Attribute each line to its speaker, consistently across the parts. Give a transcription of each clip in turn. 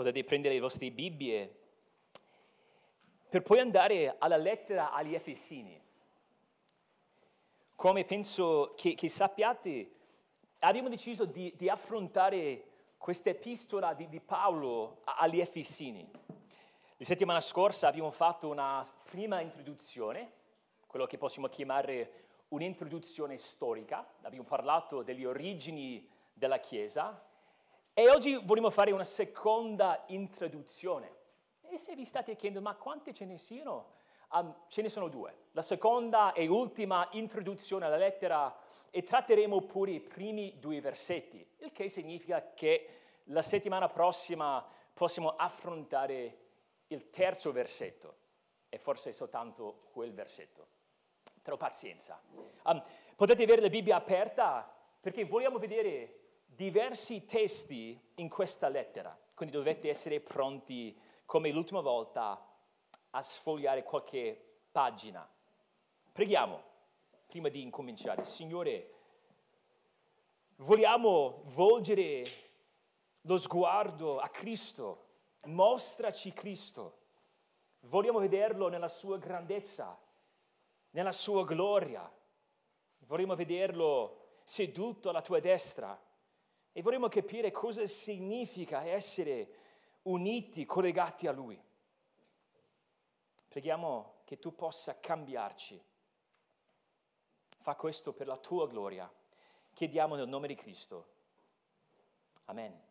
Speaker 1: potete prendere le vostre Bibbie per poi andare alla lettera agli Efesini. Come penso che, che sappiate, abbiamo deciso di, di affrontare questa epistola di, di Paolo agli Efesini. La settimana scorsa abbiamo fatto una prima introduzione, quello che possiamo chiamare un'introduzione storica, abbiamo parlato delle origini della Chiesa e oggi vogliamo fare una seconda introduzione. E se vi state chiedendo ma quante ce ne siano? Um, ce ne sono due. La seconda e ultima introduzione alla lettera e tratteremo pure i primi due versetti, il che significa che la settimana prossima possiamo affrontare il terzo versetto e forse soltanto quel versetto. Però pazienza. Um, potete avere la Bibbia aperta perché vogliamo vedere diversi testi in questa lettera, quindi dovete essere pronti come l'ultima volta a sfogliare qualche pagina. Preghiamo prima di incominciare. Signore, vogliamo volgere lo sguardo a Cristo, mostraci Cristo. Vogliamo vederlo nella sua grandezza, nella sua gloria. Vogliamo vederlo seduto alla tua destra e vorremmo capire cosa significa essere uniti, collegati a Lui. Preghiamo che tu possa cambiarci. Fa questo per la tua gloria. Chiediamo nel nome di Cristo. Amen.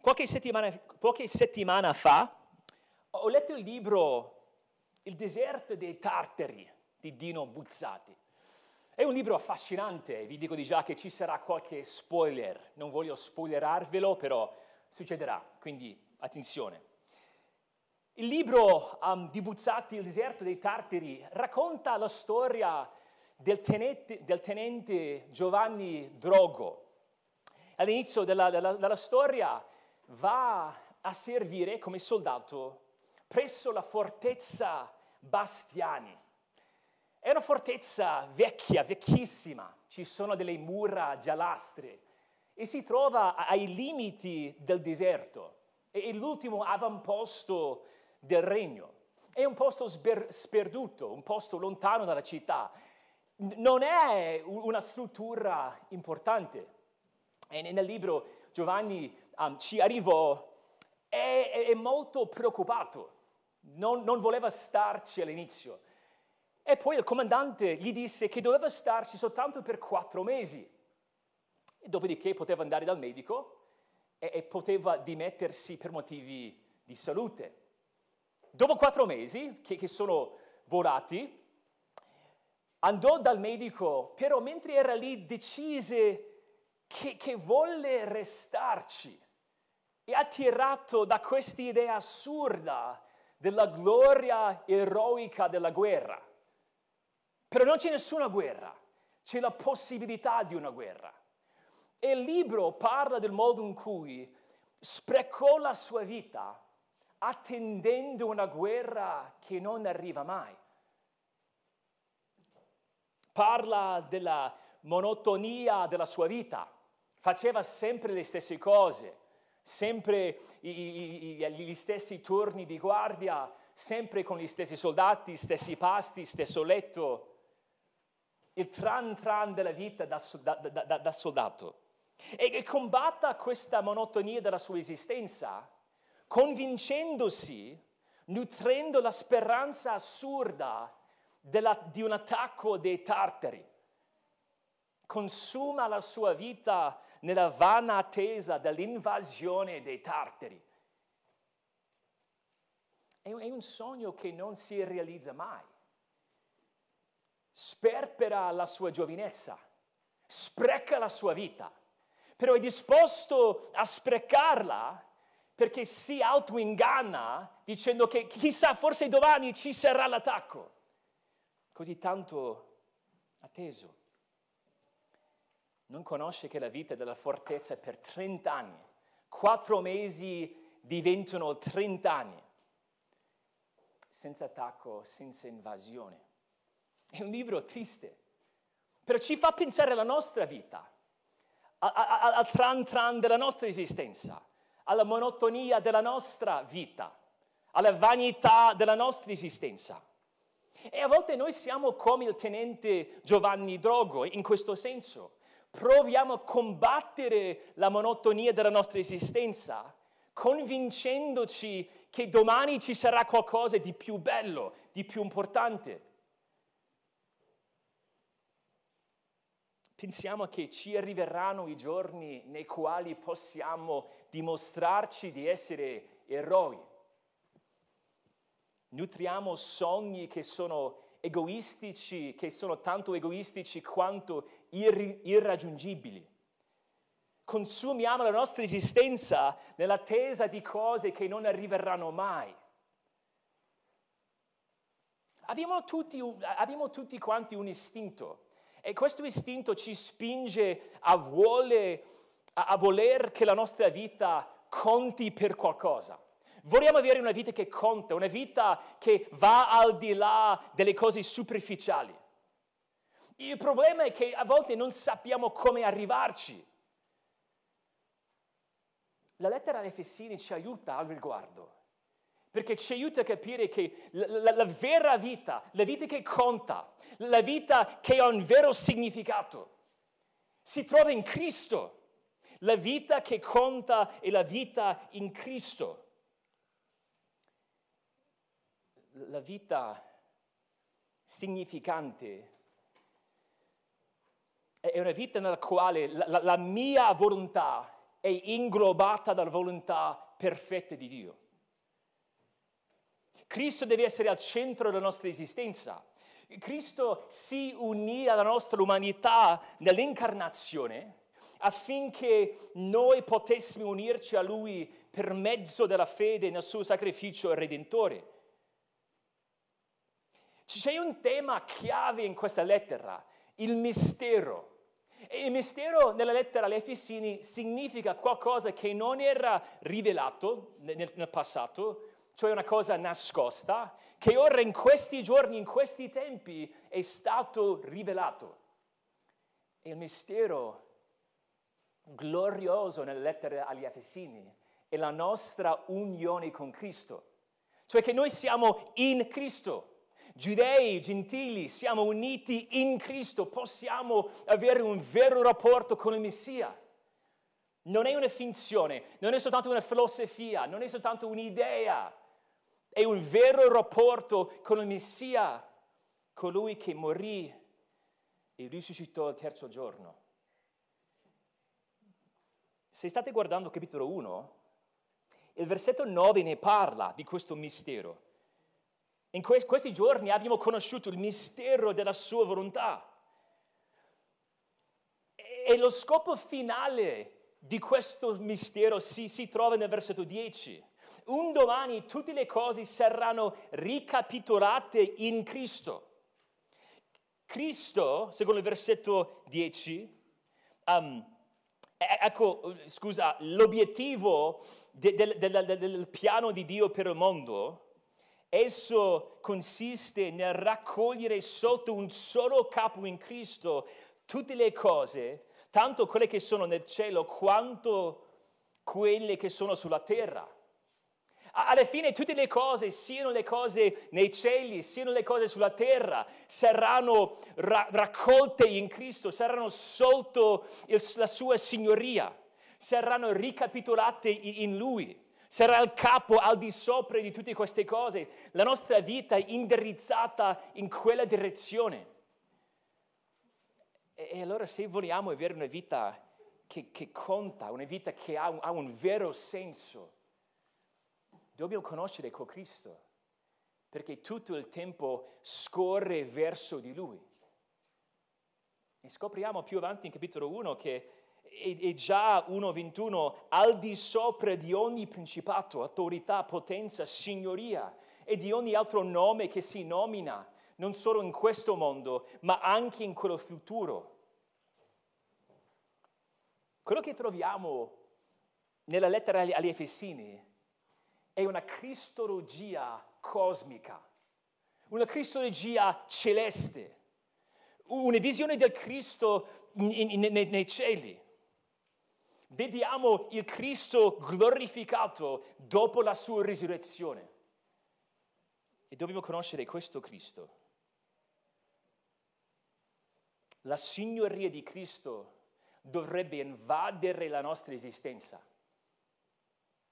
Speaker 1: Qualche settimana, qualche settimana fa ho letto il libro Il deserto dei tartari di Dino Buzzati. È un libro affascinante, vi dico di già che ci sarà qualche spoiler, non voglio spoilerarvelo, però succederà, quindi attenzione. Il libro um, di Buzzati, Il deserto dei Tartari, racconta la storia del tenente, del tenente Giovanni Drogo. All'inizio della, della, della storia va a servire come soldato presso la fortezza Bastiani è una fortezza vecchia, vecchissima, ci sono delle mura giallastre e si trova ai limiti del deserto. È l'ultimo avamposto del regno. È un posto sper- sperduto, un posto lontano dalla città. Non è una struttura importante. E nel libro Giovanni um, ci arrivò, è, è molto preoccupato, non, non voleva starci all'inizio e poi il comandante gli disse che doveva starci soltanto per quattro mesi. Dopodiché poteva andare dal medico e, e poteva dimettersi per motivi di salute. Dopo quattro mesi, che, che sono volati, andò dal medico, però mentre era lì decise che, che volle restarci e attirato da questa idea assurda della gloria eroica della guerra. Però non c'è nessuna guerra, c'è la possibilità di una guerra. E il libro parla del modo in cui sprecò la sua vita attendendo una guerra che non arriva mai. Parla della monotonia della sua vita, faceva sempre le stesse cose, sempre gli stessi turni di guardia, sempre con gli stessi soldati, stessi pasti, stesso letto il tran tran della vita da, da, da, da soldato e che combatta questa monotonia della sua esistenza, convincendosi, nutrendo la speranza assurda della, di un attacco dei tartari. Consuma la sua vita nella vana attesa dell'invasione dei tartari. È un sogno che non si realizza mai sperpera la sua giovinezza, spreca la sua vita, però è disposto a sprecarla perché si autoinganna dicendo che chissà, forse domani ci sarà l'attacco. Così tanto atteso. Non conosce che la vita della fortezza per 30 anni. Quattro mesi diventano 30 anni. Senza attacco, senza invasione. È un libro triste, però ci fa pensare alla nostra vita, al tran tran della nostra esistenza, alla monotonia della nostra vita, alla vanità della nostra esistenza. E a volte noi siamo come il tenente Giovanni Drogo in questo senso. Proviamo a combattere la monotonia della nostra esistenza, convincendoci che domani ci sarà qualcosa di più bello, di più importante. Pensiamo che ci arriveranno i giorni nei quali possiamo dimostrarci di essere eroi. Nutriamo sogni che sono egoistici, che sono tanto egoistici quanto irri- irraggiungibili. Consumiamo la nostra esistenza nell'attesa di cose che non arriveranno mai. Abbiamo tutti, abbiamo tutti quanti un istinto e questo istinto ci spinge a, vuole, a, voler che la nostra vita conti per qualcosa. Vogliamo avere una vita che conta, una vita che va al di là delle cose superficiali. Il problema è che a volte non sappiamo come arrivarci. La lettera ai Efesini ci aiuta al riguardo, perché ci aiuta a capire che la, la, la vera vita, la vita che conta, la vita che ha un vero significato. Si trova in Cristo. La vita che conta è la vita in Cristo. La vita significante è una vita nella quale la, la, la mia volontà è inglobata dalla volontà perfetta di Dio. Cristo deve essere al centro della nostra esistenza. Cristo si unì alla nostra umanità nell'incarnazione affinché noi potessimo unirci a Lui per mezzo della fede nel suo sacrificio redentore. C'è un tema chiave in questa lettera, il mistero. E il mistero nella lettera agli Efesini significa qualcosa che non era rivelato nel, passato, cioè una cosa nascosta, che ora in questi giorni, in questi tempi è stato rivelato. E il mistero glorioso nelle lettere agli Efesini è la nostra unione con Cristo. Cioè che noi siamo in Cristo. Giudei, gentili, siamo uniti in Cristo, possiamo avere un vero rapporto con il Messia. Non è una finzione, non è soltanto una filosofia, non è soltanto un'idea, è un vero rapporto con il Messia, colui che morì e risuscitò il terzo giorno. Se state guardando capitolo 1, il versetto 9 ne parla di questo mistero. In questi giorni abbiamo conosciuto il mistero della sua volontà. E lo scopo finale di questo mistero si, si trova nel versetto 10 un domani tutte le cose saranno ricapitolate in Cristo. Cristo, secondo il versetto 10, um, ecco, scusa, l'obiettivo de, de, de, del piano di Dio per il mondo, esso consiste nel raccogliere sotto un solo capo in Cristo tutte le cose, tanto quelle che sono nel cielo quanto quelle che sono sulla terra alla fine tutte le cose, siano le cose nei cieli, siano le cose sulla terra, saranno ra- raccolte in Cristo, saranno sotto il, la sua signoria, saranno ricapitolate in Lui. Sarà il capo al di sopra di tutte queste cose. La nostra vita è indirizzata in quella direzione. E, e allora se vogliamo avere una vita che, che conta, una vita che ha ha un vero senso, Dobbiamo conoscere quel Cristo, perché tutto il tempo scorre verso di Lui. E scopriamo più avanti in capitolo 1 che è già 1.21 al di sopra di ogni principato, autorità, potenza, signoria e di ogni altro nome che si nomina, non solo in questo mondo, ma anche in quello futuro. Quello che troviamo nella lettera agli Efesini è una cristologia cosmica, una cristologia celeste, una visione del Cristo nei cieli. Vediamo il Cristo glorificato dopo la sua risurrezione. E dobbiamo conoscere questo Cristo. La signoria di Cristo dovrebbe invadere la nostra esistenza.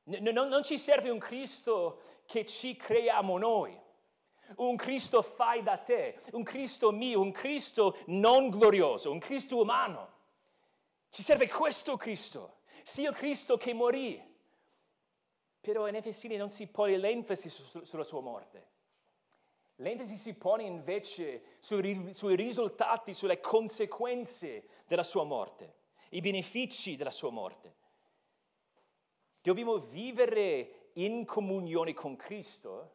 Speaker 1: Non, non, ci serve un Cristo che ci creiamo noi, un Cristo fai da te, un Cristo mio, un Cristo non glorioso, un Cristo umano. Ci serve questo Cristo, sia Cristo che morì. Però in Efesini non si pone l'enfasi su, sulla sua morte. L'enfasi si pone invece sui, sui risultati, sulle conseguenze della sua morte, i benefici della sua morte. Dobbiamo vivere in comunione con Cristo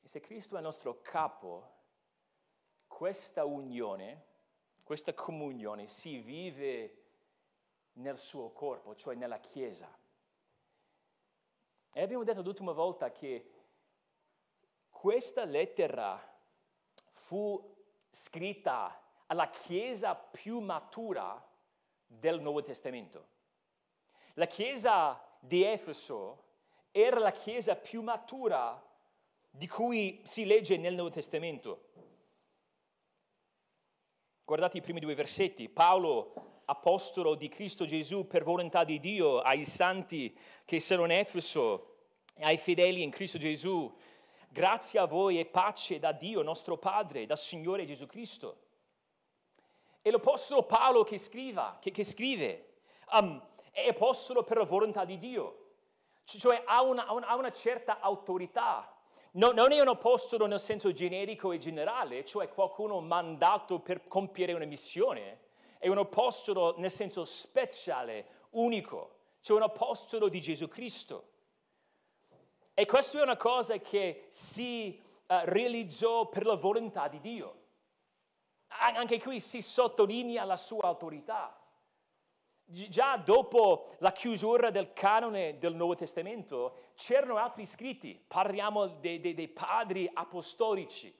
Speaker 1: e se Cristo è il nostro capo, questa unione, questa comunione si vive nel suo corpo, cioè nella Chiesa. E abbiamo detto l'ultima volta che questa lettera fu scritta alla Chiesa più matura del Nuovo Testamento. La Chiesa di Efeso era la Chiesa più matura di cui si legge nel Nuovo Testamento. Guardate i primi due versetti. Paolo, apostolo di Cristo Gesù per volontà di Dio, ai santi che sono in Efeso, ai fedeli in Cristo Gesù, grazie a voi e pace da Dio nostro Padre, dal Signore Gesù Cristo. E l'apostolo Paolo che, scriva, che, che scrive, um, è apostolo per la volontà di Dio, cioè ha una, ha una certa autorità No, non è un apostolo nel senso generico e generale, cioè qualcuno mandato per compiere una missione, è un apostolo nel senso speciale, unico, cioè un apostolo di Gesù Cristo. E questa è una cosa che si uh, realizzò per la volontà di Dio. Anche qui si sottolinea la sua autorità. Già dopo la chiusura del canone del Nuovo Testamento c'erano altri scritti, parliamo dei, dei, dei padri apostolici,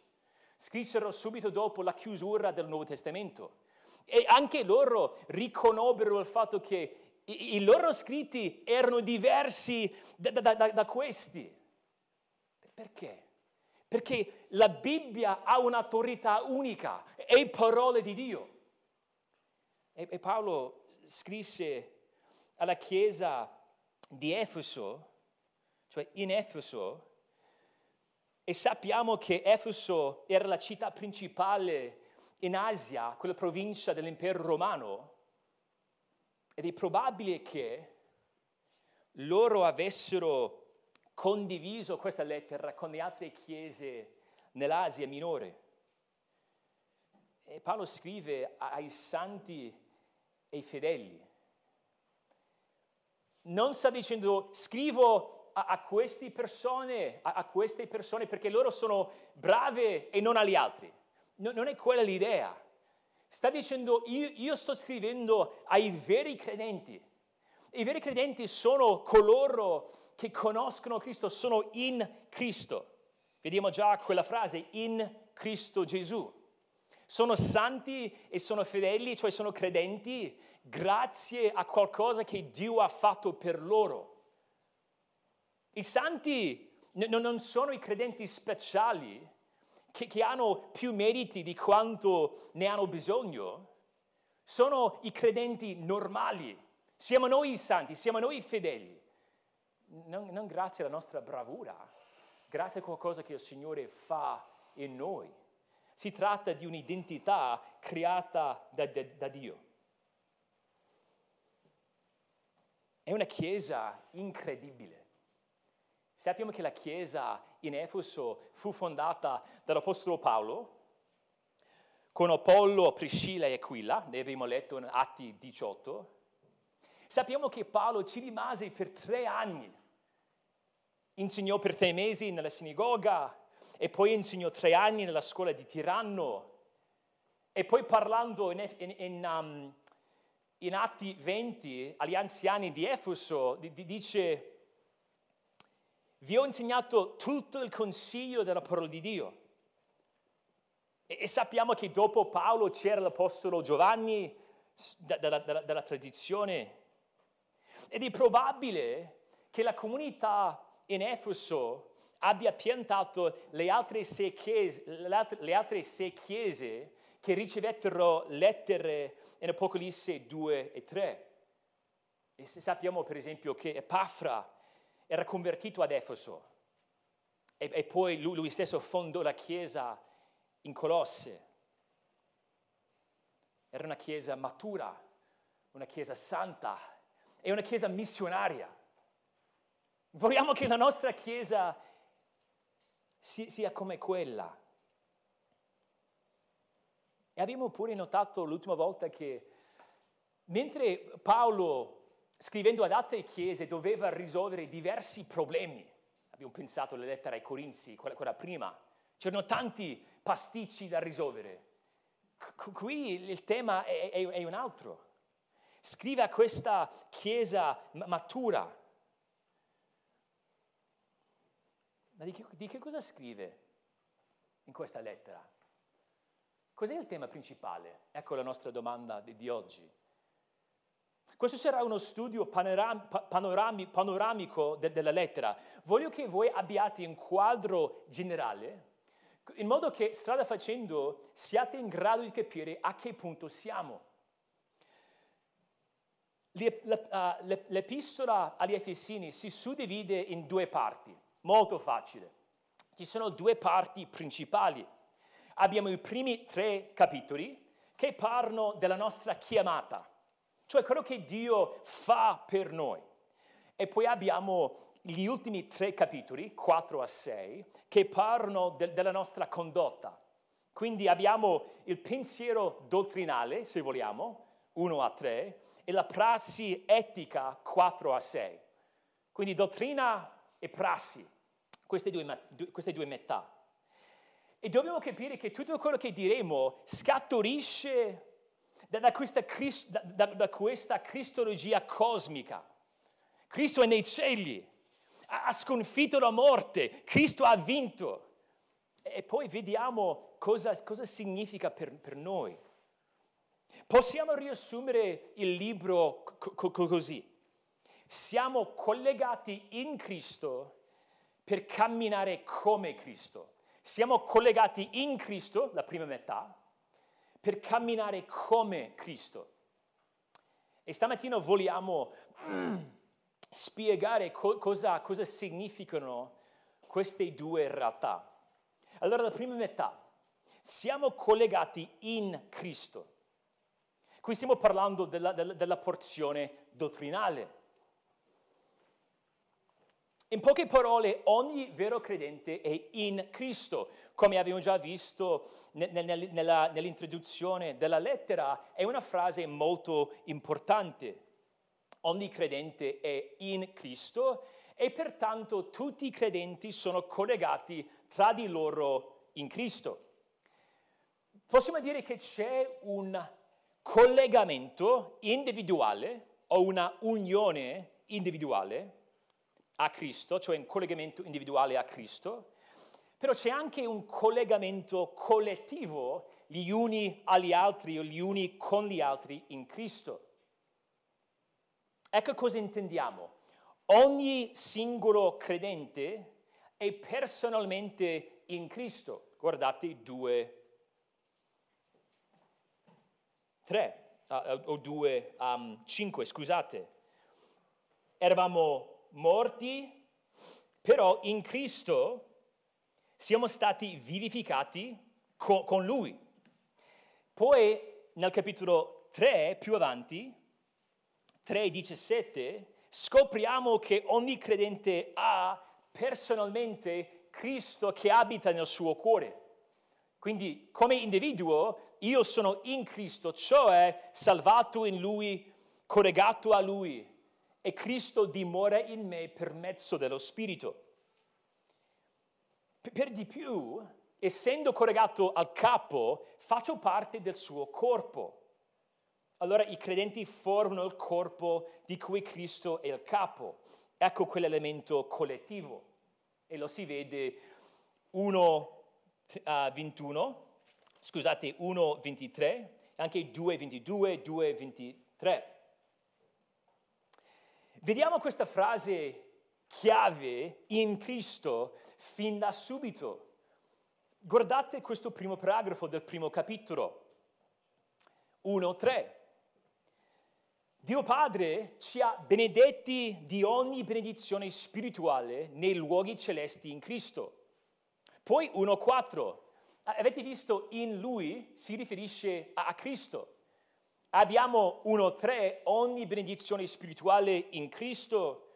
Speaker 1: scrissero subito dopo la chiusura del Nuovo Testamento e anche loro riconobbero il fatto che i, i loro scritti erano diversi da, da, da, da questi. Perché? Perché la Bibbia ha un'autorità unica, è parole di Dio. E, e Paolo scrisse alla chiesa di Efeso, cioè in Efeso, e sappiamo che Efeso era la città principale in Asia, quella provincia dell'impero romano, ed è probabile che loro avessero condiviso questa lettera con le altre chiese nell'Asia minore. E Paolo scrive ai santi e i fedeli. Non sta dicendo scrivo a, a queste persone, a, a, queste persone perché loro sono brave e non agli altri. No, non è quella l'idea. Sta dicendo io, io sto scrivendo ai veri credenti. I veri credenti sono coloro che conoscono Cristo, sono in Cristo. Vediamo già quella frase, in Cristo Gesù. Sono santi e sono fedeli, cioè sono credenti, grazie a qualcosa che Dio ha fatto per loro. I santi non sono i credenti speciali che, che hanno più meriti di quanto ne hanno bisogno, sono i credenti normali. Siamo noi i santi, siamo noi i fedeli. Non, non grazie alla nostra bravura, grazie a qualcosa che il Signore fa in noi. Si tratta di un'identità creata da, da, da Dio. È una chiesa incredibile. Sappiamo che la chiesa in Efeso fu fondata dall'Apostolo Paolo con Apollo, Priscilla e Aquila, ne abbiamo letto in Atti 18. Sappiamo che Paolo ci rimase per tre anni, insegnò per tre mesi nella sinagoga e poi insegnò tre anni nella scuola di Tiranno e poi parlando in, in, in um, in Atti 20 agli anziani di Efeso dice, vi ho insegnato tutto il consiglio della parola di Dio. E, sappiamo che dopo Paolo c'era l'Apostolo Giovanni, dalla, dalla, dalla tradizione. Ed è probabile che la comunità in Efeso abbia piantato le altre sei chiese, le altre sei chiese che ricevettero lettere in Apocalisse 2 e 3. E sappiamo per esempio che Epafra era convertito ad Efeso e, e poi lui, lui stesso fondò la chiesa in Colosse. Era una chiesa matura, una chiesa santa e una chiesa missionaria. Vogliamo che la nostra chiesa sia come quella. E abbiamo pure notato l'ultima volta che mentre Paolo, scrivendo ad altre chiese, doveva risolvere diversi problemi, abbiamo pensato alla lettera ai Corinzi, quella, quella prima, c'erano tanti pasticci da risolvere. Qui il tema è, è, è un altro. Scrive a questa chiesa matura, Ma di che, di che cosa scrive in questa lettera? Cos'è il tema principale? Ecco la nostra domanda di, di oggi. Questo sarà uno studio panoram, panorami, panoramico de, della lettera. Voglio che voi abbiate un quadro generale, in modo che strada facendo siate in grado di capire a che punto siamo. L'epistola agli Efesini si suddivide in due parti. Molto facile. Ci sono due parti principali. Abbiamo i primi tre capitoli che parlano della nostra chiamata, cioè quello che Dio fa per noi. E poi abbiamo gli ultimi tre capitoli, 4 a 6, che parlano de- della nostra condotta. Quindi abbiamo il pensiero dottrinale, se vogliamo, 1 a 3, e la prassi etica 4 a 6. Quindi dottrina e prassi queste due, queste due metà. E dobbiamo capire che tutto quello che diremo scaturisce da questa, da, da questa cristologia cosmica. Cristo è nei cieli, ha sconfitto la morte, Cristo ha vinto. E poi vediamo cosa, cosa significa per, per, noi. Possiamo riassumere il libro co- co- così. Siamo collegati in Cristo per camminare come Cristo. Siamo collegati in Cristo, la prima metà, per camminare come Cristo. E stamattina vogliamo mm, spiegare co- cosa, cosa significano queste due realtà. Allora, la prima metà, siamo collegati in Cristo. Qui stiamo parlando della, della, della porzione dottrinale. In poche parole, ogni vero credente è in Cristo. Come abbiamo già visto nell'introduzione della lettera, è una frase molto importante. Ogni credente è in Cristo e pertanto tutti i credenti sono collegati tra di loro in Cristo. Possiamo dire che c'è un collegamento individuale o una unione individuale a Cristo, cioè un collegamento individuale a Cristo, però c'è anche un collegamento collettivo gli uni agli altri o gli uni con gli altri in Cristo. Ecco cosa intendiamo. Ogni singolo credente è personalmente in Cristo. Guardate due, tre, uh, o due, um, cinque, scusate. Eravamo morti, però in Cristo siamo stati vivificati con, con Lui. Poi nel capitolo 3, più avanti, 3,17, scopriamo che ogni credente ha personalmente Cristo che abita nel suo cuore. Quindi come individuo io sono in Cristo, cioè salvato in Lui, collegato a Lui e Cristo dimora in me per mezzo dello Spirito. Per di più, essendo collegato al capo, faccio parte del suo corpo. Allora i credenti formano il corpo di cui Cristo è il capo. Ecco quell'elemento collettivo. E lo si vede 1, uh, 21, scusate, 1, 23 anche 2.22, 2.23. Vediamo questa frase chiave in Cristo fin da subito. Guardate questo primo paragrafo del primo capitolo, 1.3. Dio Padre ci ha benedetti di ogni benedizione spirituale nei luoghi celesti in Cristo. Poi 1.4. Avete visto in Lui si riferisce a Cristo. Abbiamo 1.3, ogni benedizione spirituale in Cristo.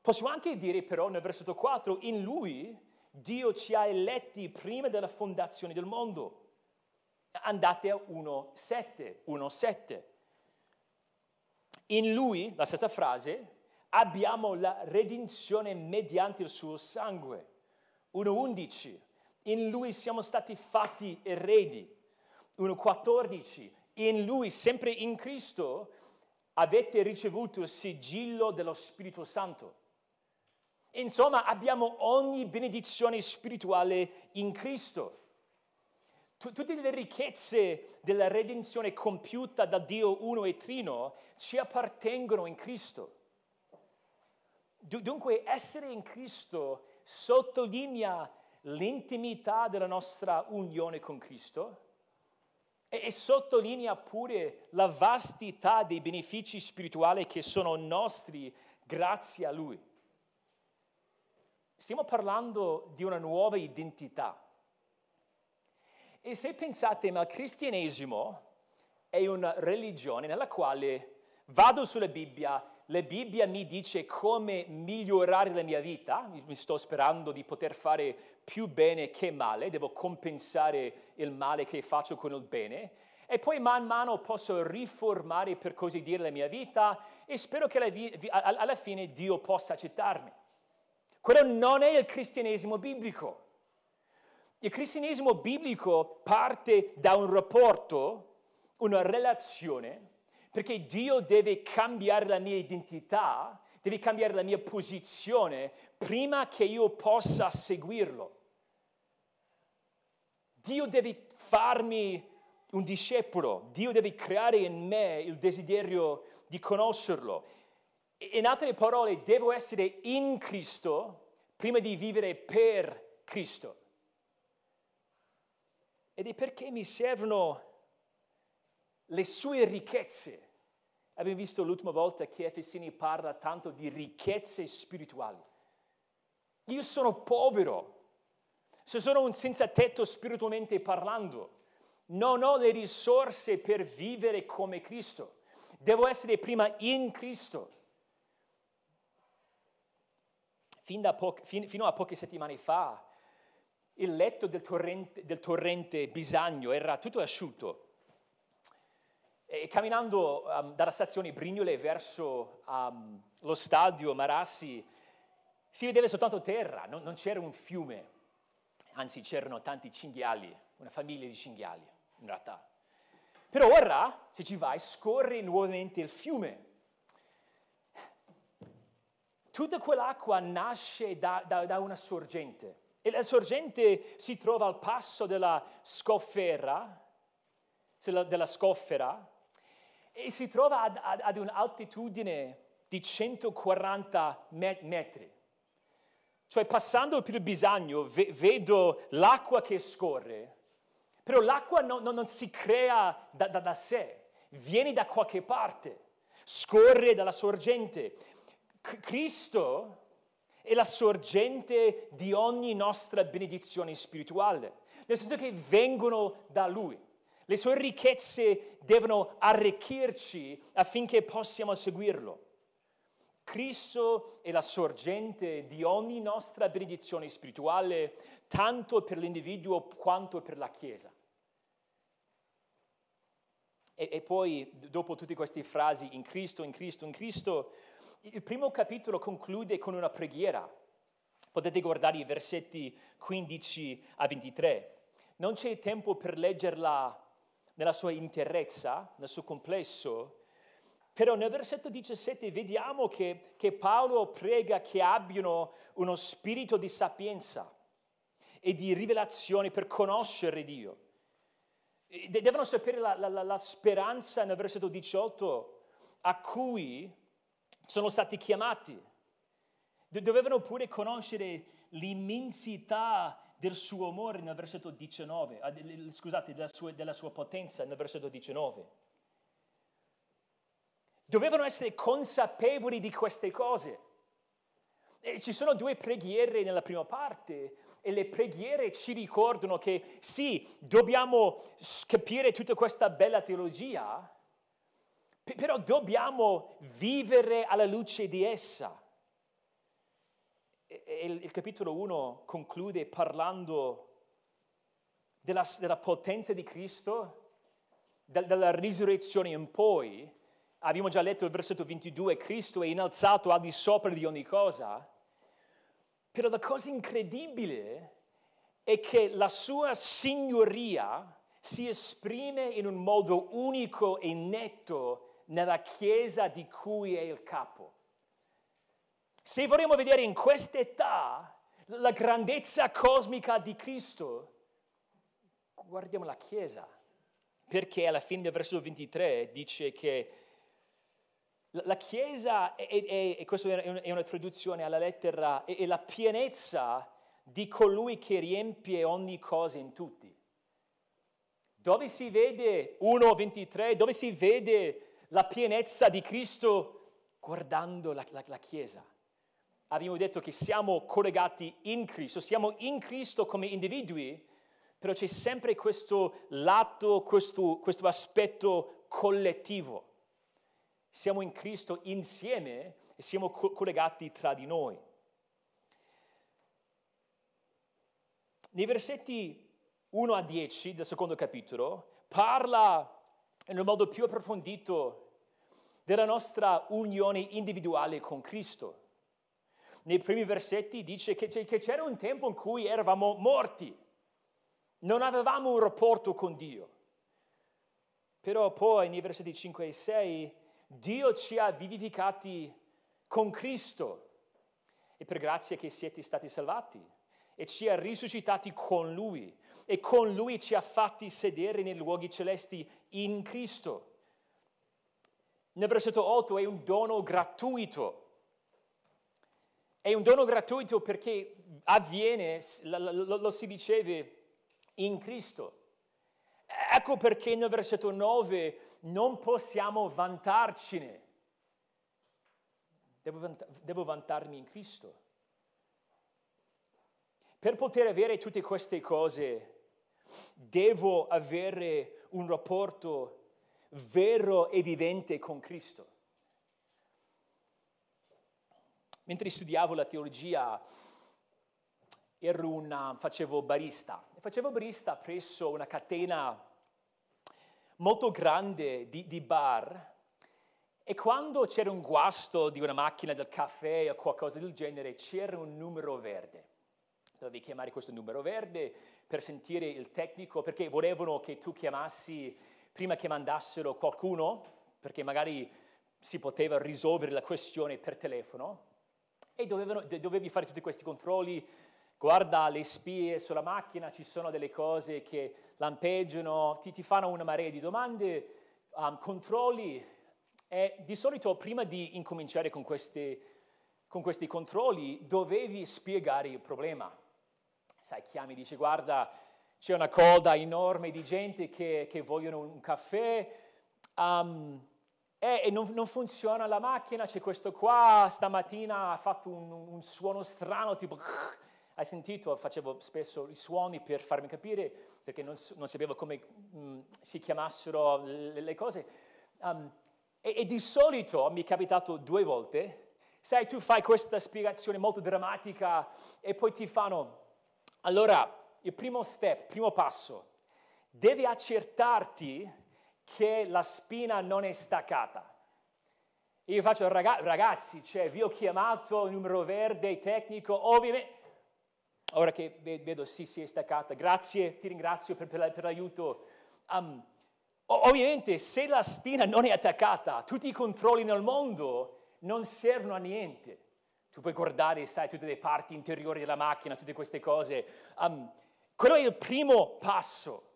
Speaker 1: Possiamo anche dire però nel versetto 4, in Lui Dio ci ha eletti prima della fondazione del mondo. Andate a 1.7, 1.7. In lui, la stessa frase, abbiamo la redenzione mediante il suo sangue. 1.11. In lui siamo stati fatti eredi. 1.14. In lui, sempre in Cristo, avete ricevuto il sigillo dello Spirito Santo. Insomma, abbiamo ogni benedizione spirituale in Cristo tutte le ricchezze della redenzione compiuta da Dio uno e trino ci appartengono in Cristo. Dunque essere in Cristo sottolinea l'intimità della nostra unione con Cristo e, e sottolinea pure la vastità dei benefici spirituali che sono nostri grazie a Lui. Stiamo parlando di una nuova identità e se pensate, ma il cristianesimo è una religione nella quale vado sulla Bibbia, la Bibbia mi dice come migliorare la mia vita, mi sto sperando di poter fare più bene che male, devo compensare il male che faccio con il bene, e poi man mano posso riformare per così dire la mia vita e spero che alla, alla fine Dio possa accettarmi. Quello non è il cristianesimo biblico. Il cristianesimo biblico parte da un rapporto, una relazione, perché Dio deve cambiare la mia identità, deve cambiare la mia posizione prima che io possa seguirlo. Dio deve farmi un discepolo, Dio deve creare in me il desiderio di conoscerlo. In altre parole, devo essere in Cristo prima di vivere per Cristo ed è perché mi servono le sue ricchezze. Abbiamo visto l'ultima volta che Efesini parla tanto di ricchezze spirituali. Io sono povero, se sono un senza tetto spiritualmente parlando, non ho le risorse per vivere come Cristo. Devo essere prima in Cristo. Fin po- fin- fino a poche settimane fa il letto del torrente, del torrente Bisagno era tutto asciutto. E camminando um, dalla stazione Brignole verso um, lo stadio Marassi si vedeva soltanto terra, non, non c'era un fiume, anzi c'erano tanti cinghiali, una famiglia di cinghiali in realtà. Però ora, se ci vai, scorre nuovamente il fiume. Tutta quell'acqua nasce da, da, da una sorgente. E la sorgente si trova al passo della scoffera, della scoffera, e si trova ad, ad, ad un'altitudine di 140 metri. Cioè passando per il bisagno ve, vedo l'acqua che scorre, però l'acqua no, no, non si crea da, da, da sé, viene da qualche parte, scorre dalla sorgente. C- Cristo è la sorgente di ogni nostra benedizione spirituale, nel senso che vengono da Lui. Le sue ricchezze devono arricchirci affinché possiamo seguirlo. Cristo è la sorgente di ogni nostra benedizione spirituale, tanto per l'individuo quanto per la Chiesa. E, e poi, dopo tutte queste frasi, in Cristo, in Cristo, in Cristo, il primo capitolo conclude con una preghiera. Potete guardare i versetti 15 a 23. Non c'è tempo per leggerla nella sua interezza, nel suo complesso, però nel versetto 17 vediamo che, che Paolo prega che abbiano uno spirito di sapienza e di rivelazione per conoscere Dio. devono sapere la, la, la speranza nel versetto 18 a cui sono stati chiamati. Dovevano pure conoscere l'immensità del suo amore nel versetto 19, scusate, della sua, della sua potenza nel versetto 19. Dovevano essere consapevoli di queste cose. E ci sono due preghiere nella prima parte e le preghiere ci ricordano che sì, dobbiamo capire tutta questa bella teologia, però dobbiamo vivere alla luce di essa. E il capitolo 1 conclude parlando della, della potenza di Cristo, dalla risurrezione in poi. Abbiamo già letto il versetto 22, Cristo è innalzato al di sopra di ogni cosa. Però la cosa incredibile è che la sua signoria si esprime in un modo unico e netto nella Chiesa di cui è il capo. Se vorremmo vedere in quest'età la grandezza cosmica di Cristo, guardiamo la Chiesa, perché alla fine del versetto 23 dice che la Chiesa, è, è, è, questa è una traduzione alla lettera, è, è la pienezza di colui che riempie ogni cosa in tutti. Dove si vede 1.23, dove si vede la pienezza di Cristo? Guardando la, la, la Chiesa. Abbiamo detto che siamo collegati in Cristo, siamo in Cristo come individui, però c'è sempre questo lato, questo, questo aspetto collettivo siamo in Cristo insieme e siamo co- collegati tra di noi. Nei versetti 1 a 10 del secondo capitolo parla in un modo più approfondito della nostra unione individuale con Cristo. Nei primi versetti dice che, che c'era un tempo in cui eravamo morti, non avevamo un rapporto con Dio. Però poi nei versetti 5 e 6 Dio ci ha vivificati con Cristo e per grazia che siete stati salvati e ci ha risuscitati con Lui e con Lui ci ha fatti sedere nei luoghi celesti in Cristo. Nel versetto 8 è un dono gratuito. È un dono gratuito perché avviene, lo, si riceve in Cristo. Ecco perché nel versetto 9 non possiamo vantarcene. Devo, vant- devo vantarmi in Cristo. Per poter avere tutte queste cose, devo avere un rapporto vero e vivente con Cristo. Mentre studiavo la teologia, una, facevo barista. Facevo barista presso una catena molto grande di, di bar e quando c'era un guasto di una macchina del caffè o qualcosa del genere c'era un numero verde. Dovevi chiamare questo numero verde per sentire il tecnico perché volevano che tu chiamassi prima che mandassero qualcuno perché magari si poteva risolvere la questione per telefono e dovevano, dovevi fare tutti questi controlli? Guarda le spie sulla macchina, ci sono delle cose che lampeggiano, ti, ti fanno una marea di domande, um, controlli. E di solito prima di incominciare con, queste, con questi controlli dovevi spiegare il problema. Sai, chiami, dici guarda, c'è una coda enorme di gente che, che vogliono un caffè. Um, e, e non, non, funziona la macchina, c'è questo qua, stamattina ha fatto un, un suono strano, tipo hai sentito, facevo spesso i suoni per farmi capire, perché non, non sapevo come mh, mm, si chiamassero le, le cose. Um, e, e, di solito mi è capitato due volte, sai, tu fai questa spiegazione molto drammatica e poi ti fanno, allora, il primo step, primo passo, devi accertarti che la spina non è staccata. Io faccio, ragazzi, cioè, vi ho chiamato il numero verde tecnico, ovviamente ora che vedo sì, sì, è staccata, grazie, ti ringrazio per, per, per l'aiuto. Um, ovviamente se la spina non è attaccata, tutti i controlli nel mondo non servono a niente. Tu puoi guardare, sai, tutte le parti interiori della macchina, tutte queste cose. Um, quello è il primo passo.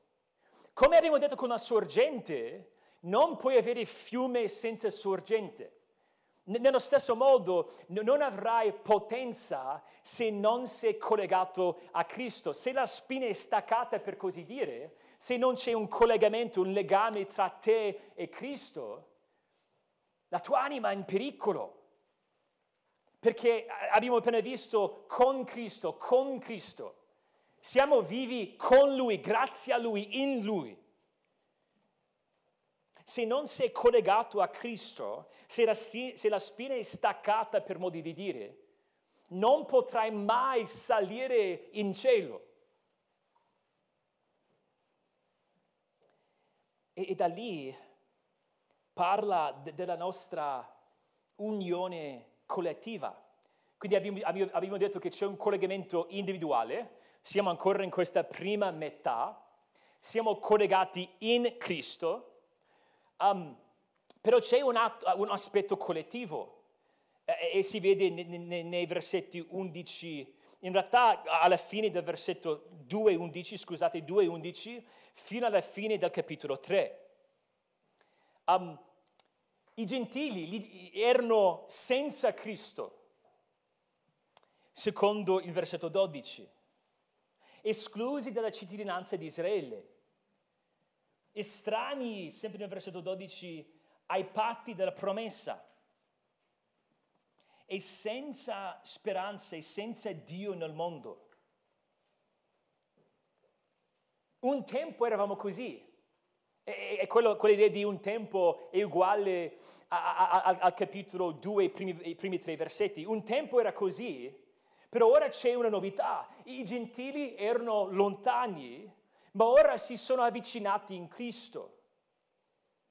Speaker 1: Come abbiamo detto con la sorgente, non puoi avere fiume senza sorgente. Nello stesso modo non avrai potenza se non sei collegato a Cristo. Se la spina è staccata, per così dire, se non c'è un collegamento, un legame tra te e Cristo, la tua anima è in pericolo. Perché abbiamo appena visto con Cristo, con Cristo. Siamo vivi con Lui, grazie a Lui, in Lui. Se non sei collegato a Cristo, se la, se la spina è staccata, per modo di dire, non potrai mai salire in cielo. E, e da lì parla de- della nostra unione collettiva. Quindi abbiamo, abbiamo detto che c'è un collegamento individuale, siamo ancora in questa prima metà, siamo collegati in Cristo Um, però c'è un, atto, un, aspetto collettivo e, e si vede nei, nei, nei, versetti 11, in realtà alla fine del versetto 2.11, scusate, 2.11, fino alla fine del capitolo 3. Um, I gentili erano senza Cristo, secondo il versetto 12, esclusi dalla cittadinanza di Israele estranei, sempre nel versetto 12, ai patti della promessa e senza speranza e senza Dio nel mondo. Un tempo eravamo così. E, quello, quell'idea di un tempo è uguale a, a, a, al capitolo 2, i primi, i primi tre versetti. Un tempo era così, però ora c'è una novità. I gentili erano lontani ma ora si sono avvicinati in Cristo.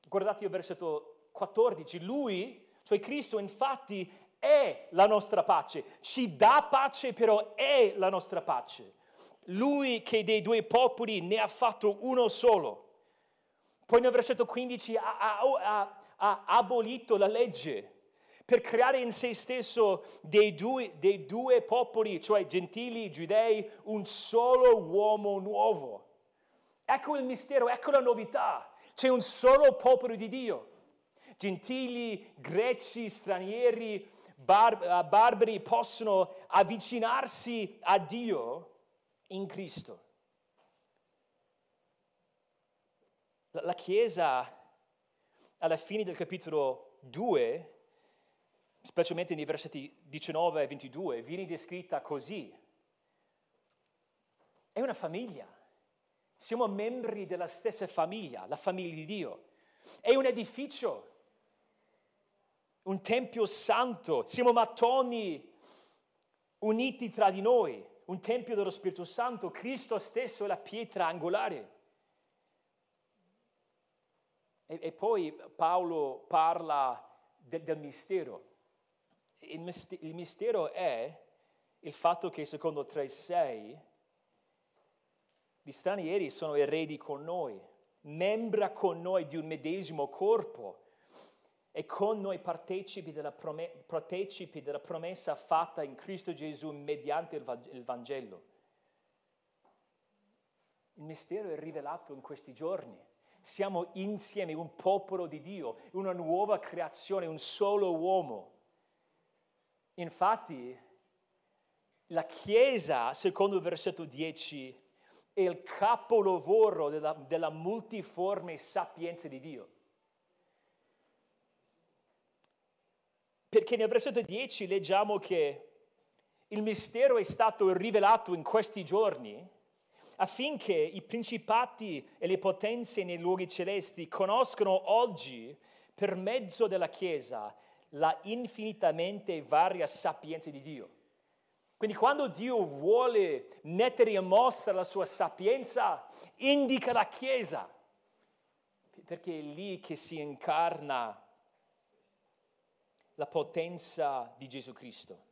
Speaker 1: Guardate il versetto 14, lui, cioè Cristo infatti è la nostra pace, ci dà pace però è la nostra pace. Lui che dei due popoli ne ha fatto uno solo. Poi nel versetto 15 ha, ha, ha, ha abolito la legge per creare in se stesso dei due, dei due popoli, cioè gentili, giudei, un solo uomo nuovo. Ecco il mistero, ecco la novità. C'è un solo popolo di Dio. Gentili, greci, stranieri, bar- eh, barbari possono avvicinarsi a Dio in Cristo. La Chiesa alla fine del capitolo 2, specialmente nei versetti 19 e 22, viene descritta così. È una famiglia. Siamo membri della stessa famiglia, la famiglia di Dio. È un edificio, un tempio santo. Siamo mattoni uniti tra di noi, un tempio dello Spirito Santo. Cristo stesso è la pietra angolare. E, e poi Paolo parla de, del mistero. Il, mistero. è il fatto che secondo 3.6 gli stranieri sono eredi con noi, membra con noi di un medesimo corpo e con noi partecipi della, prom- partecipi della promessa fatta in Cristo Gesù mediante il Vangelo. Il mistero è rivelato in questi giorni. Siamo insieme un popolo di Dio, una nuova creazione, un solo uomo. Infatti, la Chiesa, secondo il versetto 10, è il capolavoro della, della multiforme sapienza di Dio. Perché nel versetto 10 leggiamo che il mistero è stato rivelato in questi giorni affinché i principati e le potenze nei luoghi celesti conoscano oggi, per mezzo della Chiesa, la infinitamente varia sapienza di Dio. Quindi quando Dio vuole mettere in mostra la sua sapienza, indica la Chiesa, perché è lì che si incarna la potenza di Gesù Cristo.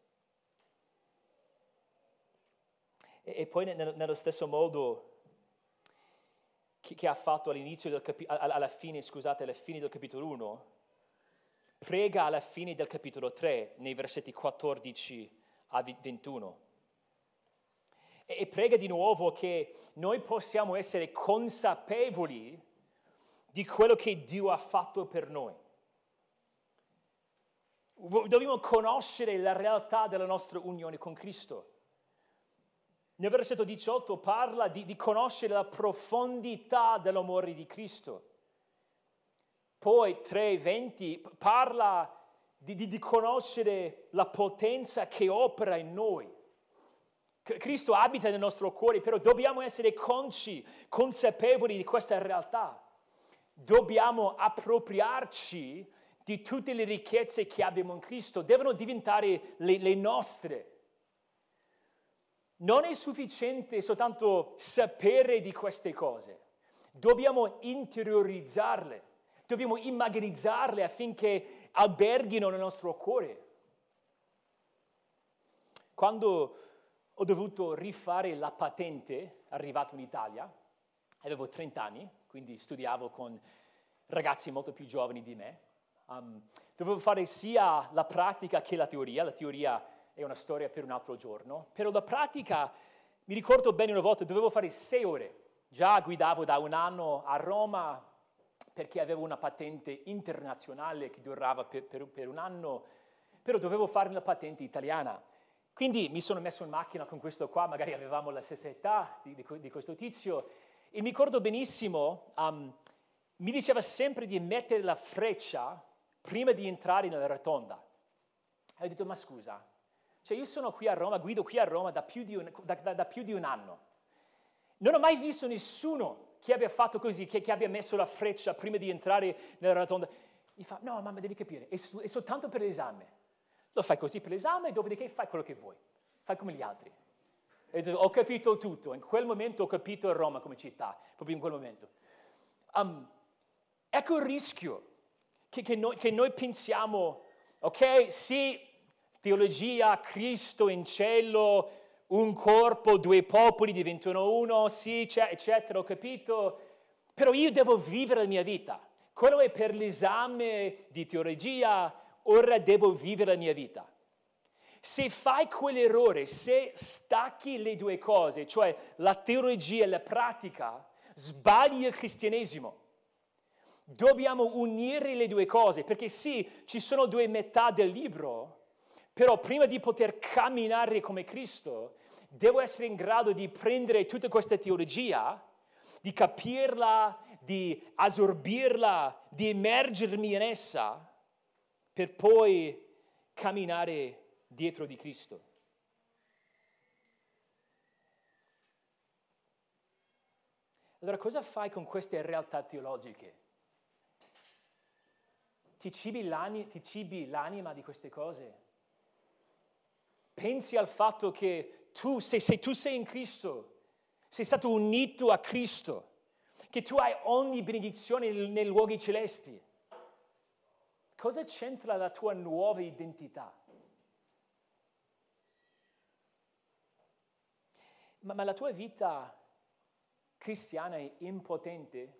Speaker 1: E, poi nello stesso modo che, ha fatto all'inizio del capi- alla fine, scusate, alla fine del capitolo 1, prega alla fine del capitolo 3, nei versetti 14 a 21. e prega di nuovo che noi possiamo essere consapevoli di quello che Dio ha fatto per noi. Dobbiamo conoscere la realtà della nostra unione con Cristo. Nel versetto 18 parla di, di conoscere la profondità dell'amore di Cristo. Poi 3.20 parla di, di, di conoscere la potenza che opera in noi. Cristo abita nel nostro cuore, però dobbiamo essere consci, consapevoli di questa realtà. Dobbiamo appropriarci di tutte le ricchezze che abbiamo in Cristo, devono diventare le, le nostre. Non è sufficiente soltanto sapere di queste cose, dobbiamo interiorizzarle, dobbiamo immaginizzarle affinché alberghino nel nostro cuore. Quando ho dovuto rifare la patente, arrivato in Italia, avevo 30 anni, quindi studiavo con ragazzi molto più giovani di me. Um, dovevo fare sia la pratica che la teoria, la teoria è una storia per un altro giorno, però la pratica, mi ricordo bene una volta, dovevo fare sei ore. Già guidavo da un anno a Roma perché avevo una patente internazionale che durava per, per, per un anno, però dovevo fare una patente italiana. Quindi mi sono messo in macchina con questo qua, magari avevamo la stessa età di, di, di questo tizio, e mi ricordo benissimo, um, mi diceva sempre di mettere la freccia prima di entrare nella rotonda. E ho detto, ma scusa, cioè io sono qui a Roma, guido qui a Roma da più di un, da, da, da più di un anno. Non ho mai visto nessuno che abbia fatto così, che, che, abbia messo la freccia prima di entrare nella rotonda. Mi fa, no mamma devi capire, è, è soltanto per l'esame. Lo fai così per l'esame e dopodiché fai quello che vuoi. Fai come gli altri. E ho capito tutto, in quel momento ho capito Roma come città, proprio in quel momento. Um, ecco il rischio che, che, noi, che noi pensiamo, ok, sì, teologia, Cristo in cielo, un corpo, due popoli diventano uno, sì, eccetera, ho capito, però io devo vivere la mia vita. Quello è per l'esame di teologia, ora devo vivere la mia vita. Se fai quell'errore, se stacchi le due cose, cioè la teologia e la pratica, sbagli il cristianesimo. Dobbiamo unire le due cose, perché sì, ci sono due metà del libro, però prima di poter camminare come Cristo, devo essere in grado di prendere tutta questa teologia, di capirla, di assorbirla, di immergermi in essa, per poi camminare dietro di Cristo. Allora cosa fai con queste realtà teologiche? Ti cibi, ti cibi l'anima di queste cose? Pensi al fatto che tu, se, se tu sei in Cristo, sei stato unito a Cristo, che tu hai ogni benedizione nei luoghi celesti. Cosa c'entra la tua nuova identità? Ma, ma la tua vita cristiana è impotente?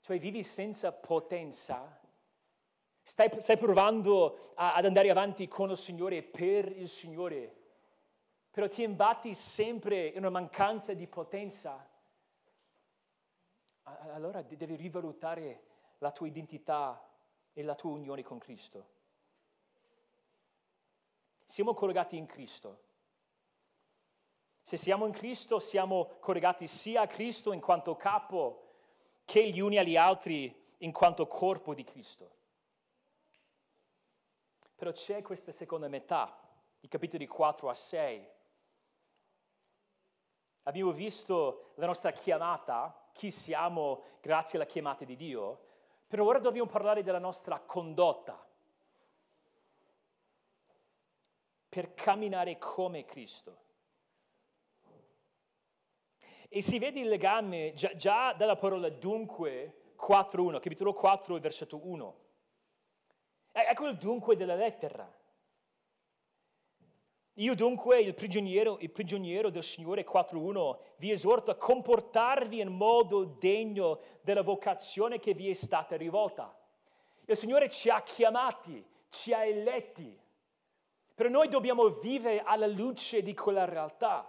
Speaker 1: Cioè vivi senza potenza? Stai, stai provando a, ad andare avanti con il Signore per il Signore, però ti imbatti sempre in una mancanza di potenza? Allora devi rivalutare la tua identità e la tua unione con Cristo. Siamo collegati in Cristo. Se siamo in Cristo, siamo collegati sia a Cristo in quanto capo che gli uni agli altri in quanto corpo di Cristo. Però c'è questa seconda metà, i capitoli 4 a 6. Abbiamo visto la nostra chiamata, chi siamo grazie alla chiamata di Dio, però ora dobbiamo parlare della nostra condotta per camminare come Cristo. E si vede il legame già, già dalla parola dunque 4.1, capitolo 4, versetto 1. Ecco il dunque della lettera. Io dunque, il prigioniero, il prigioniero del Signore 4.1, vi esorto a comportarvi in modo degno della vocazione che vi è stata rivolta. Il Signore ci ha chiamati, ci ha eletti, però noi dobbiamo vivere alla luce di quella realtà.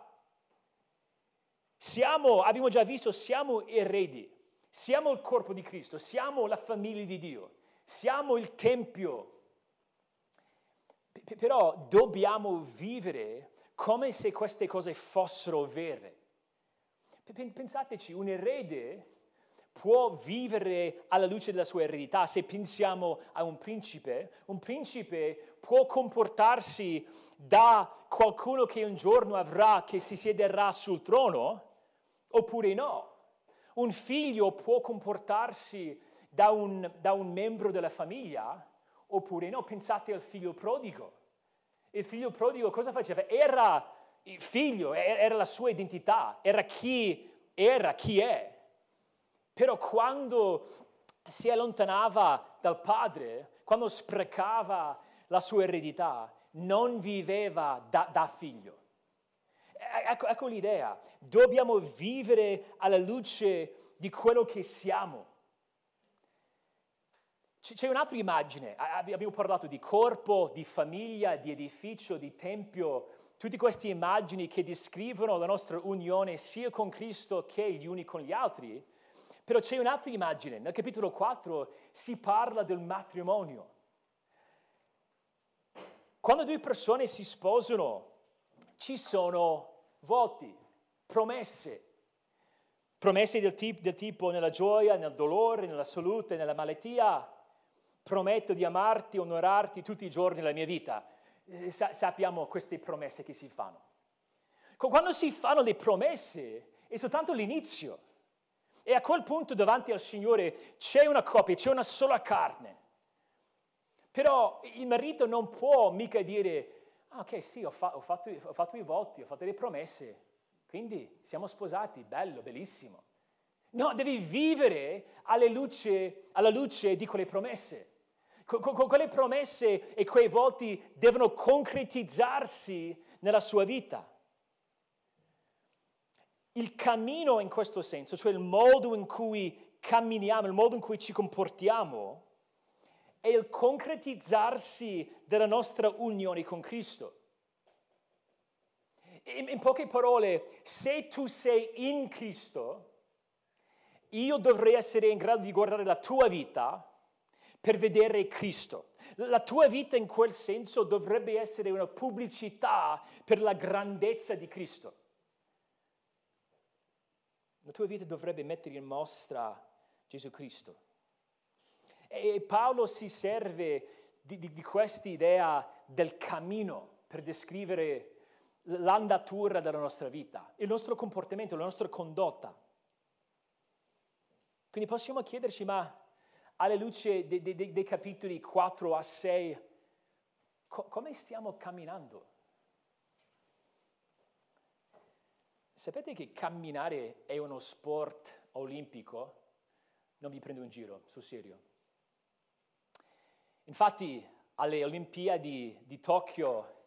Speaker 1: Siamo, abbiamo già visto, siamo eredi, siamo il corpo di Cristo, siamo la famiglia di Dio, siamo il Tempio. P- però dobbiamo vivere come se queste cose fossero vere. Pensateci, un erede può vivere alla luce della sua eredità. Se pensiamo a un principe, un principe può comportarsi da qualcuno che un giorno avrà, che si siederà sul trono, oppure no. Un figlio può comportarsi da un, da un membro della famiglia, oppure no. Pensate al figlio prodigo. Il figlio prodigo cosa faceva? Era figlio, era la sua identità, era chi era, chi è. Però quando si allontanava dal padre, quando sprecava la sua eredità, non viveva da, da figlio. Ecco, ecco l'idea, dobbiamo vivere alla luce di quello che siamo. C'è un'altra immagine, abbiamo parlato di corpo, di famiglia, di edificio, di tempio, tutte queste immagini che descrivono la nostra unione sia con Cristo che gli uni con gli altri. Però c'è un'altra immagine, nel capitolo 4 si parla del matrimonio. Quando due persone si sposano, ci sono voti, promesse. Promesse del tipo, del tipo nella gioia, nel dolore, nella salute, nella malattia. Prometto di amarti, onorarti tutti i giorni della mia vita. Eh, sa- sappiamo queste promesse che si fanno. Quando si fanno le promesse è soltanto l'inizio. E a quel punto davanti al Signore c'è una coppia, c'è una sola carne. Però il marito non può mica dire, ah, ok, sì, ho, fa- ho, fatto, ho fatto i voti, ho fatto le promesse, quindi siamo sposati, bello, bellissimo. No, devi vivere alla luce, alla luce di quelle promesse. Con, quelle promesse e quei voti devono concretizzarsi nella sua vita il cammino in questo senso, cioè il modo in cui camminiamo, il modo in cui ci comportiamo, è il concretizzarsi della nostra unione con Cristo. In, in poche parole, se tu sei in Cristo, io dovrei essere in grado di guardare la tua vita per vedere Cristo. La tua vita in quel senso dovrebbe essere una pubblicità per la grandezza di Cristo. La tua vita dovrebbe mettere in mostra Gesù Cristo. E Paolo si serve di, di, di questa idea del cammino per descrivere l'andatura della nostra vita, il nostro comportamento, la nostra condotta. Quindi possiamo chiederci, ma alla luce dei, dei, dei capitoli 4 a 6, co- come stiamo camminando? Sapete che camminare è uno sport olimpico? Non vi prendo in giro, sul serio. Infatti, alle Olimpiadi di Tokyo,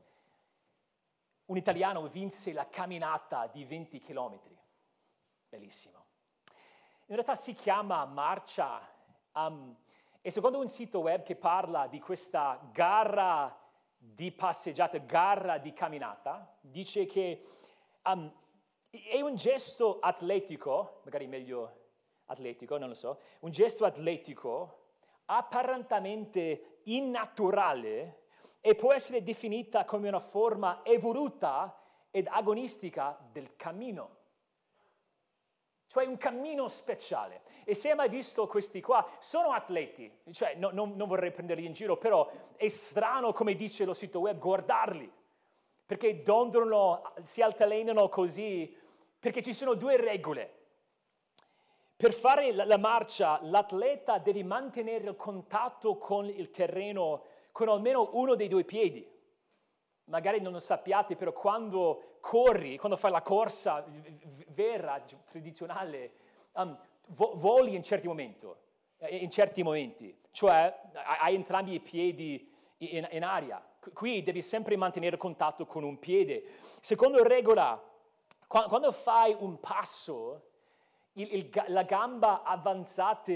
Speaker 1: un italiano vinse la camminata di 20 km. Bellissimo. In realtà si chiama marcia um, e secondo un sito web che parla di questa gara di passeggiata, gara di camminata, dice che um, è un gesto atletico, magari meglio atletico, non lo so, un gesto atletico apparentemente innaturale e può essere definita come una forma evoluta ed agonistica del cammino. Cioè un cammino speciale. E se hai mai visto questi qua, sono atleti, cioè no, non, non vorrei prenderli in giro, però è strano, come dice lo sito web, guardarli, perché dondolano, si altalenano così perché ci sono due regole. Per fare la, la marcia l'atleta deve mantenere il contatto con il terreno con almeno uno dei due piedi. Magari non lo sappiate, però quando corri, quando fai la corsa vera, tradizionale, um, voli in certi momenti, eh, in certi momenti, cioè hai entrambi i piedi in, in aria. Qui devi sempre mantenere contatto con un piede. Secondo regola, quando fai un passo, il, il, la gamba avanzata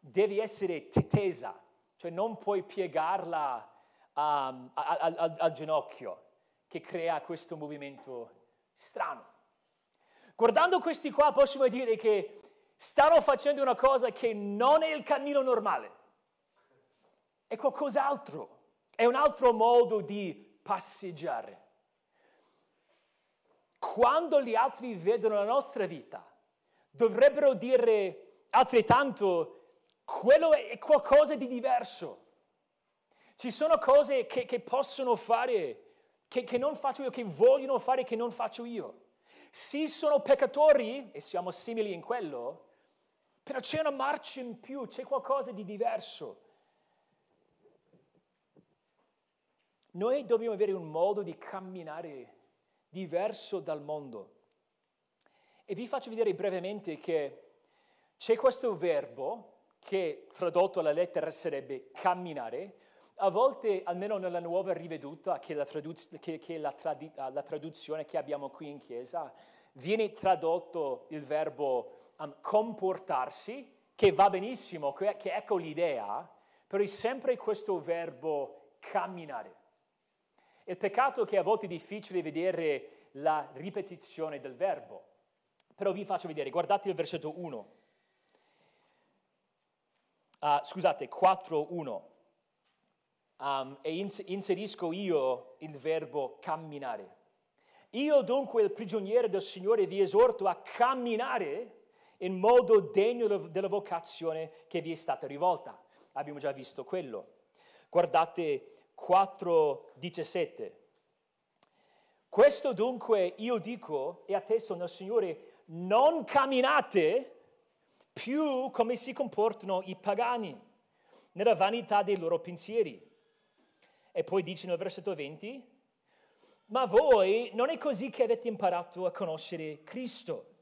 Speaker 1: deve essere tesa, cioè non puoi piegarla um, al, al, al ginocchio, che crea questo movimento strano. Guardando questi qua possiamo dire che stanno facendo una cosa che non è il cammino normale, è qualcos'altro, è un altro modo di passeggiare. Quando gli altri vedono la nostra vita, dovrebbero dire altrettanto, quello è qualcosa di diverso. Ci sono cose che, che possono fare, che, che non faccio io, che vogliono fare, che non faccio io. Sì, sono peccatori e siamo simili in quello, però c'è una marcia in più, c'è qualcosa di diverso. Noi dobbiamo avere un modo di camminare diverso dal mondo. E vi faccio vedere brevemente che c'è questo verbo che tradotto alla lettera sarebbe camminare, a volte, almeno nella nuova riveduta, che la, traduz- che, che la, tradi- la traduzione che abbiamo qui in chiesa, viene tradotto il verbo um, comportarsi, che va benissimo, che, che ecco l'idea, però è sempre questo verbo camminare. Il peccato è che a volte è difficile vedere la ripetizione del verbo, però vi faccio vedere, guardate il versetto 1. Uh, ah, scusate, 4.1 um, e inserisco io il verbo camminare. Io dunque, il prigioniero del Signore, vi esorto a camminare in modo degno della vocazione che vi è stata rivolta. Abbiamo già visto quello. Guardate 4:17. Questo dunque io dico e attesto nel Signore, non camminate più come si comportano i pagani, nella vanità dei loro pensieri e poi dice nel versetto 20, ma voi non è così che avete imparato a conoscere Cristo.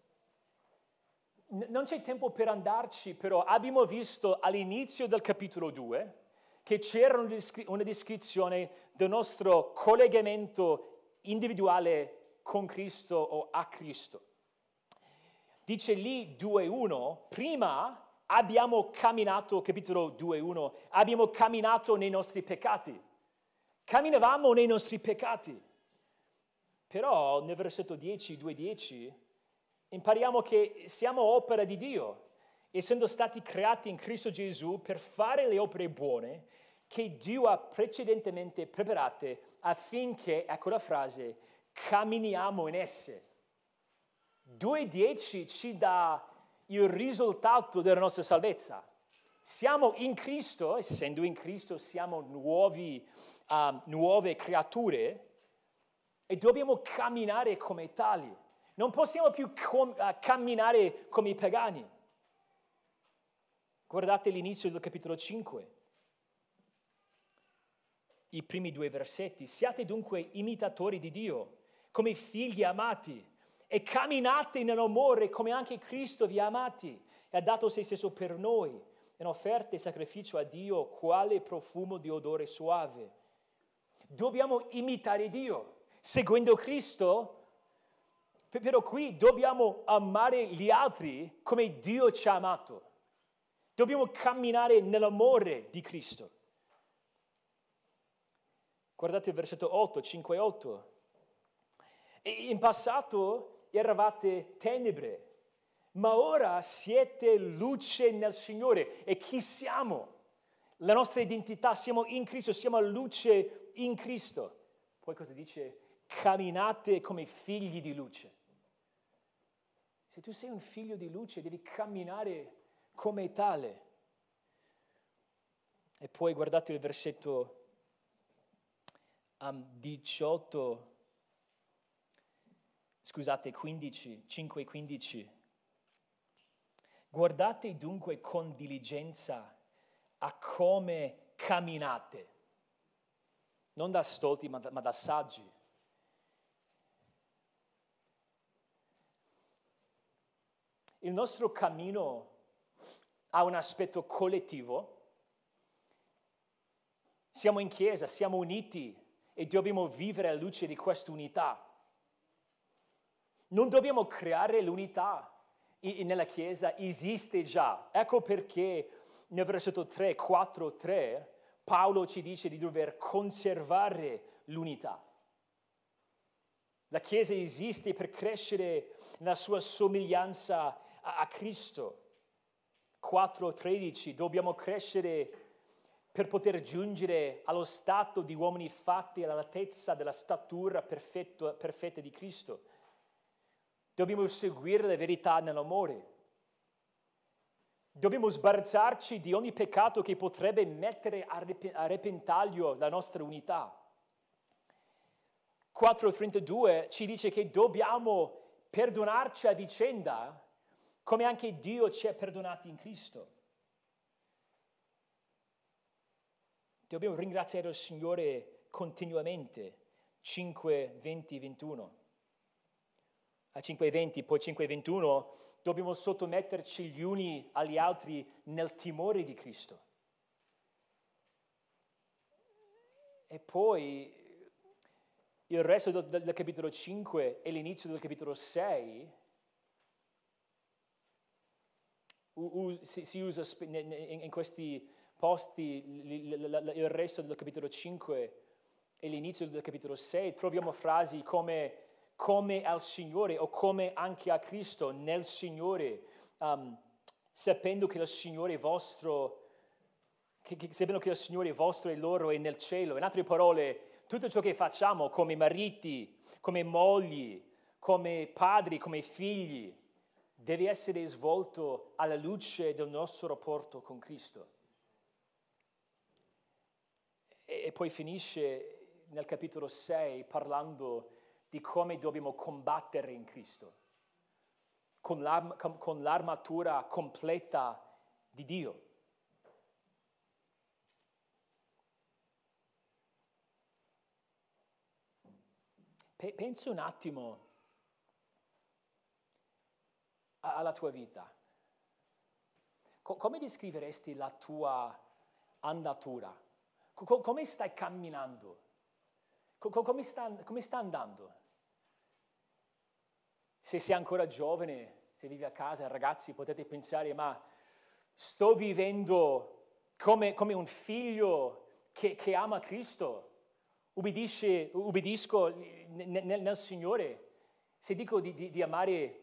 Speaker 1: N- non c'è tempo per andarci, però abbiamo visto all'inizio del capitolo 2 che c'era una descrizione del nostro collegamento individuale con Cristo o a Cristo. Dice lì 2.1, prima abbiamo camminato, capitolo 2.1, abbiamo camminato nei nostri peccati camminavamo nei nostri peccati. Però nel versetto 10, 2.10, impariamo che siamo opera di Dio, essendo stati creati in Cristo Gesù per fare le opere buone che Dio ha precedentemente preparate affinché, ecco la frase, camminiamo in esse. 2.10 ci dà il risultato della nostra salvezza. Siamo in Cristo, essendo in Cristo siamo nuovi uh, nuove creature e dobbiamo camminare come tali. Non possiamo più com- uh, camminare come i pagani. Guardate l'inizio del capitolo 5, i primi due versetti. Siate dunque imitatori di Dio, come figli amati, e camminate nell'amore come anche Cristo vi ha amati e ha dato se stesso per noi, in offerta e sacrificio a Dio, quale profumo di odore suave dobbiamo imitare Dio. Seguendo Cristo, però qui dobbiamo amare gli altri come Dio ci ha amato. Dobbiamo camminare nell'amore di Cristo. Guardate il versetto 8, 5 e 8. E in passato eravate tenebre, ma ora siete luce nel Signore. E chi siamo? La nostra identità, siamo in Cristo, siamo luce in Cristo. Poi cosa dice? Camminate come figli di luce. Se tu sei un figlio di luce devi camminare come tale. E poi guardate il versetto um, 18, scusate, 15, 5 e 15. Guardate dunque con diligenza a come camminate non da stolti ma da, ma da saggi. Il nostro cammino ha un aspetto collettivo. Siamo in chiesa, siamo uniti e dobbiamo vivere alla luce di questa unità. Non dobbiamo creare l'unità nella chiesa, esiste già. Ecco perché nel versetto 3, 4, 3 Paolo ci dice di dover conservare l'unità. La Chiesa esiste per crescere nella sua somiglianza a, a Cristo. 4.13, dobbiamo crescere per poter giungere allo stato di uomini fatti all'altezza della statura perfetto, perfetta di Cristo. Dobbiamo seguire la verità nell'amore. Dobbiamo sbarazzarci di ogni peccato che potrebbe mettere a repentaglio la nostra unità. 4.32 ci dice che dobbiamo perdonarci a vicenda come anche Dio ci ha perdonati in Cristo. Dobbiamo ringraziare il Signore continuamente. 5, 20, 21. A 5, 20, poi 5, 21, dobbiamo sottometterci gli uni agli altri nel timore di Cristo. E poi il resto del, del, capitolo 5 e l'inizio del capitolo 6 u, si, si, usa in, in questi posti il resto del capitolo 5 e l'inizio del capitolo 6 troviamo frasi come come al Signore o come anche a Cristo nel Signore, um, sapendo che il Signore vostro, che, che, sapendo che il Signore vostro e loro è nel cielo. In altre parole, tutto ciò che facciamo come mariti, come mogli, come padri, come figli, deve essere svolto alla luce del nostro rapporto con Cristo. E, poi finisce nel capitolo 6 parlando di come dobbiamo combattere in Cristo, con, l'arm- con l'armatura completa di Dio. pensa un attimo alla tua vita. come descriveresti la tua andatura? come stai camminando? come, sta, come sta andando? Se sei ancora giovane, se vivi a casa, ragazzi, potete pensare, ma sto vivendo come, come un figlio che, che ama Cristo? Ubbidisce, ubbidisco nel, nel, Signore. Se dico di, di, di, amare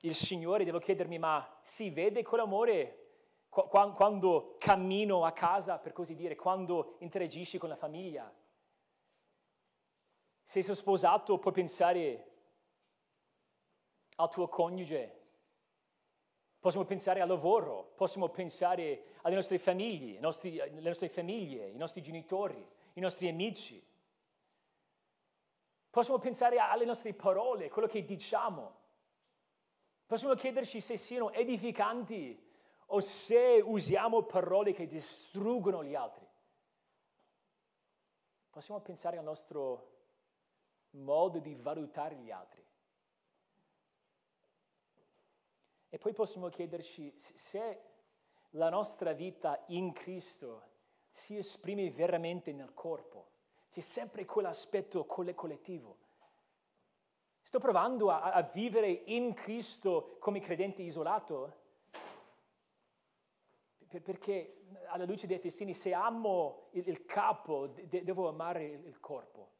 Speaker 1: il Signore, devo chiedermi, ma si vede quell'amore quando cammino a casa, per così dire, quando interagisci con la famiglia? Se sei sposato, puoi pensare al tuo coniuge, possiamo pensare al lavoro, possiamo pensare alle nostre famiglie, nostri, alle nostre famiglie, i nostri genitori i nostri amici. Possiamo pensare alle nostre parole, quello che diciamo. Possiamo chiederci se siano edificanti o se usiamo parole che distruggono gli altri. Possiamo pensare al nostro modo di valutare gli altri. E poi possiamo chiederci se la nostra vita in Cristo si esprime veramente nel corpo. C'è sempre quell'aspetto collettivo. Sto provando a, a vivere in Cristo come credente isolato? perché alla luce dei festini, se amo il, il capo, de, devo amare il, il corpo.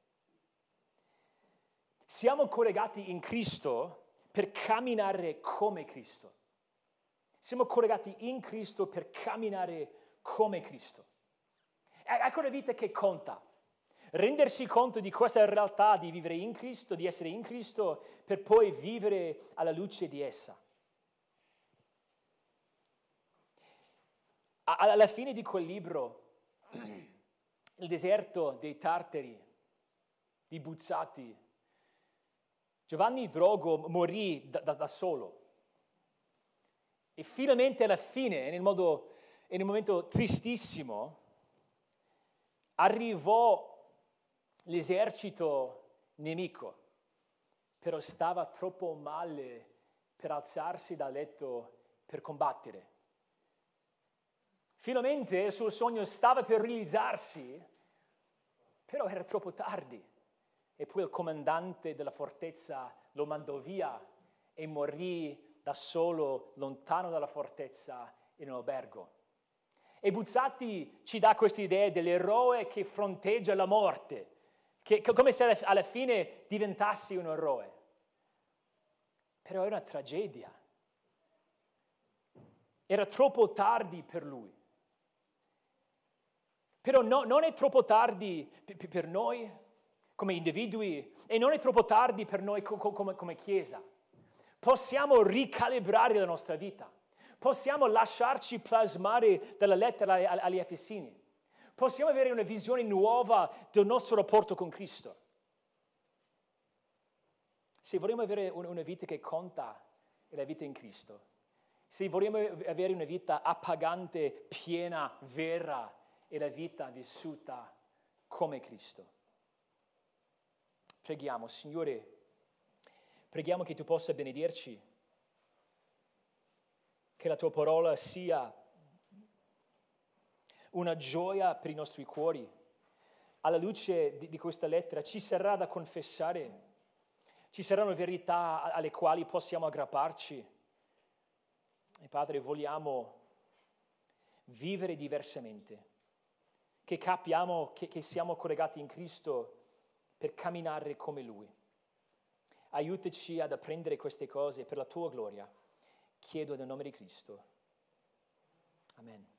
Speaker 1: Siamo collegati in Cristo per camminare come Cristo. Siamo collegati in Cristo per camminare come Cristo. Ecco la vita che conta. Rendersi conto di questa realtà di vivere in Cristo, di essere in Cristo, per poi vivere alla luce di essa. Alla fine di quel libro, il deserto dei tartari, di Buzzati, Giovanni Drogo morì da, da, da solo. E finalmente alla fine, in, modo, un momento tristissimo, arrivò l'esercito nemico, però stava troppo male per alzarsi dal letto per combattere. Finalmente il suo sogno stava per realizzarsi, però era troppo tardi. E poi il comandante della fortezza lo mandò via e morì da solo, lontano dalla fortezza, in un albergo. E Buzzati ci dà questa idea dell'eroe che fronteggia la morte, che, come se alla fine diventassi un eroe. Però è una tragedia. Era troppo tardi per lui. Però no, non è troppo tardi per, per noi come individui e non è troppo tardi per noi come, come Chiesa. Possiamo ricalibrare la nostra vita. Possiamo lasciarci plasmare dalla lettera agli Efesini possiamo avere una visione nuova del nostro rapporto con Cristo. Se vogliamo avere una vita che conta, è la vita in Cristo. Se vogliamo avere una vita appagante, piena, vera, è la vita vissuta come Cristo. Preghiamo, Signore, preghiamo che tu possa benedirci, che la tua parola sia una gioia per i nostri cuori. Alla luce di, di questa lettera ci sarà da confessare, ci saranno verità alle quali possiamo aggrapparci. E Padre, vogliamo vivere diversamente, che capiamo che, che siamo collegati in Cristo per camminare come Lui. Aiutaci ad apprendere queste cose per la tua gloria. Chiedo nel nome di Cristo. Amen.